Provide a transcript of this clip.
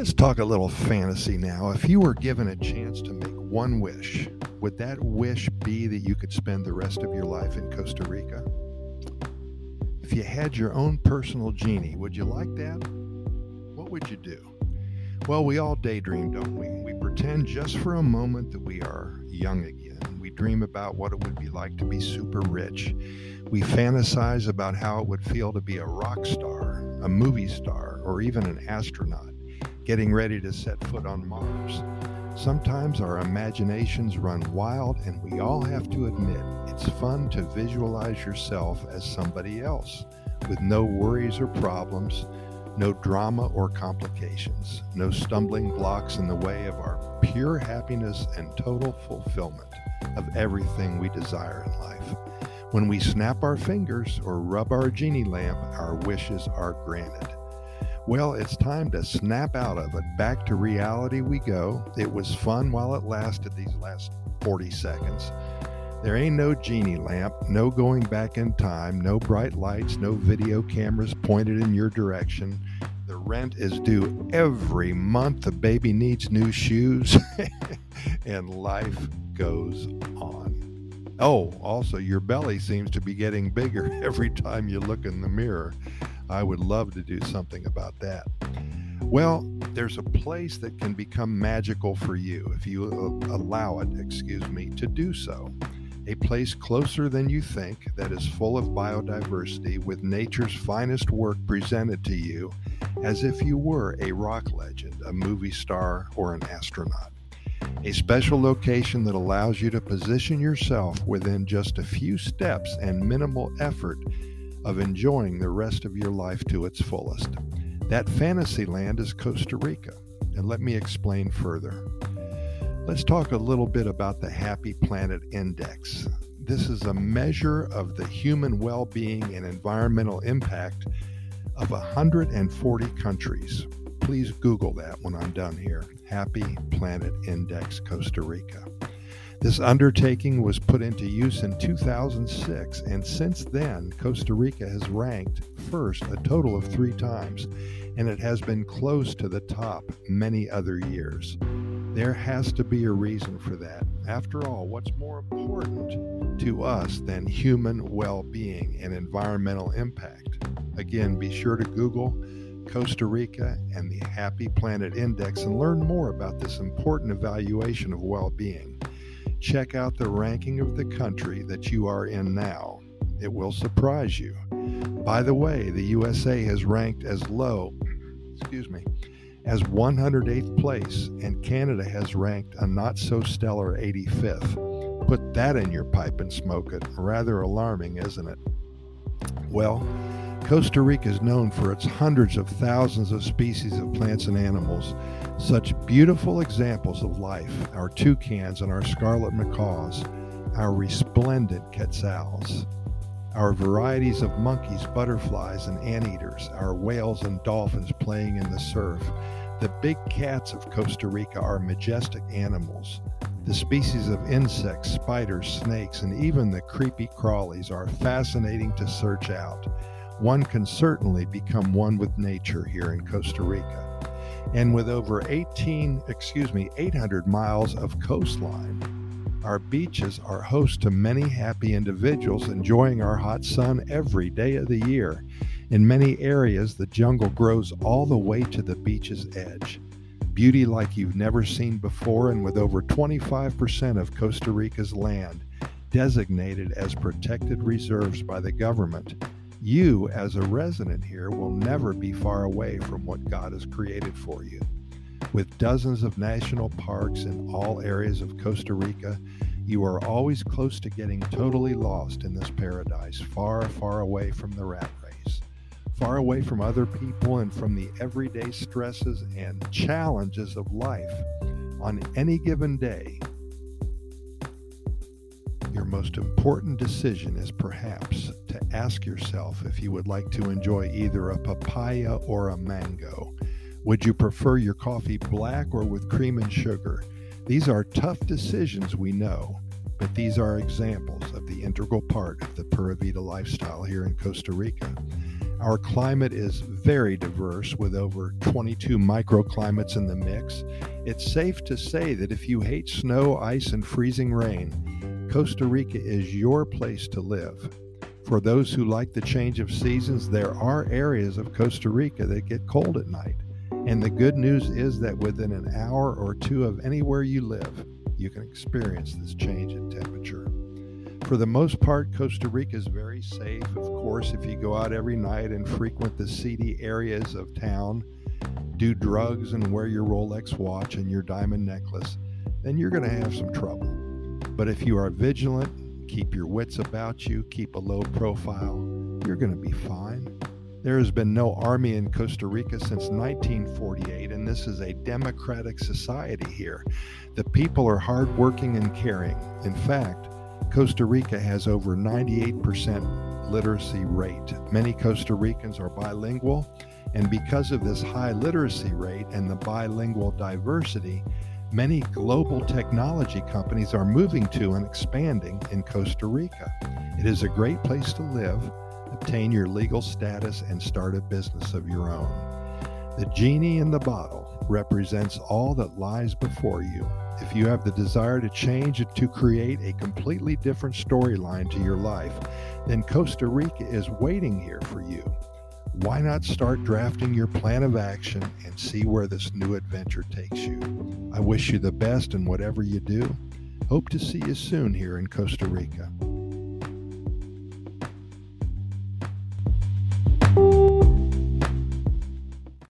Let's talk a little fantasy now. If you were given a chance to make one wish, would that wish be that you could spend the rest of your life in Costa Rica? If you had your own personal genie, would you like that? What would you do? Well, we all daydream, don't we? We pretend just for a moment that we are young again. We dream about what it would be like to be super rich. We fantasize about how it would feel to be a rock star, a movie star, or even an astronaut getting ready to set foot on Mars. Sometimes our imaginations run wild, and we all have to admit it's fun to visualize yourself as somebody else with no worries or problems, no drama or complications, no stumbling blocks in the way of our pure happiness and total fulfillment of everything we desire in life. When we snap our fingers or rub our genie lamp, our wishes are granted. Well, it's time to snap out of it. Back to reality we go. It was fun while it lasted these last 40 seconds. There ain't no genie lamp, no going back in time, no bright lights, no video cameras pointed in your direction. The rent is due every month. The baby needs new shoes, and life goes on. Oh, also, your belly seems to be getting bigger every time you look in the mirror. I would love to do something about that. Well, there's a place that can become magical for you if you uh, allow it, excuse me, to do so. A place closer than you think that is full of biodiversity with nature's finest work presented to you as if you were a rock legend, a movie star, or an astronaut. A special location that allows you to position yourself within just a few steps and minimal effort of enjoying the rest of your life to its fullest. That fantasy land is Costa Rica, and let me explain further. Let's talk a little bit about the Happy Planet Index. This is a measure of the human well being and environmental impact of 140 countries. Please Google that when I'm done here. Happy Planet Index Costa Rica. This undertaking was put into use in 2006, and since then, Costa Rica has ranked first a total of three times, and it has been close to the top many other years. There has to be a reason for that. After all, what's more important to us than human well being and environmental impact? Again, be sure to Google Costa Rica and the Happy Planet Index and learn more about this important evaluation of well being check out the ranking of the country that you are in now. It will surprise you. By the way, the USA has ranked as low, excuse me, as 108th place, and Canada has ranked a not so stellar 85th. Put that in your pipe and smoke it. Rather alarming, isn't it? Well, Costa Rica is known for its hundreds of thousands of species of plants and animals. Such beautiful examples of life our toucans and our scarlet macaws, our resplendent quetzals, our varieties of monkeys, butterflies, and anteaters, our whales and dolphins playing in the surf. The big cats of Costa Rica are majestic animals. The species of insects, spiders, snakes, and even the creepy crawlies are fascinating to search out one can certainly become one with nature here in Costa Rica. And with over 18, excuse me, 800 miles of coastline, our beaches are host to many happy individuals enjoying our hot sun every day of the year. In many areas, the jungle grows all the way to the beach's edge. Beauty like you've never seen before, and with over 25% of Costa Rica's land designated as protected reserves by the government, you, as a resident here, will never be far away from what God has created for you. With dozens of national parks in all areas of Costa Rica, you are always close to getting totally lost in this paradise, far, far away from the rat race, far away from other people and from the everyday stresses and challenges of life. On any given day, your most important decision is perhaps to ask yourself if you would like to enjoy either a papaya or a mango. Would you prefer your coffee black or with cream and sugar? These are tough decisions, we know, but these are examples of the integral part of the Pura Vida lifestyle here in Costa Rica. Our climate is very diverse with over 22 microclimates in the mix. It's safe to say that if you hate snow, ice, and freezing rain, Costa Rica is your place to live. For those who like the change of seasons, there are areas of Costa Rica that get cold at night. And the good news is that within an hour or two of anywhere you live, you can experience this change in temperature. For the most part, Costa Rica is very safe. Of course, if you go out every night and frequent the seedy areas of town, do drugs and wear your Rolex watch and your diamond necklace, then you're going to have some trouble. But if you are vigilant, keep your wits about you, keep a low profile, you're going to be fine. There has been no army in Costa Rica since 1948, and this is a democratic society here. The people are hardworking and caring. In fact, Costa Rica has over 98% literacy rate. Many Costa Ricans are bilingual, and because of this high literacy rate and the bilingual diversity, many global technology companies are moving to and expanding in Costa Rica. It is a great place to live, obtain your legal status, and start a business of your own. The genie in the bottle represents all that lies before you. If you have the desire to change and to create a completely different storyline to your life, then Costa Rica is waiting here for you. Why not start drafting your plan of action and see where this new adventure takes you? I wish you the best in whatever you do. Hope to see you soon here in Costa Rica.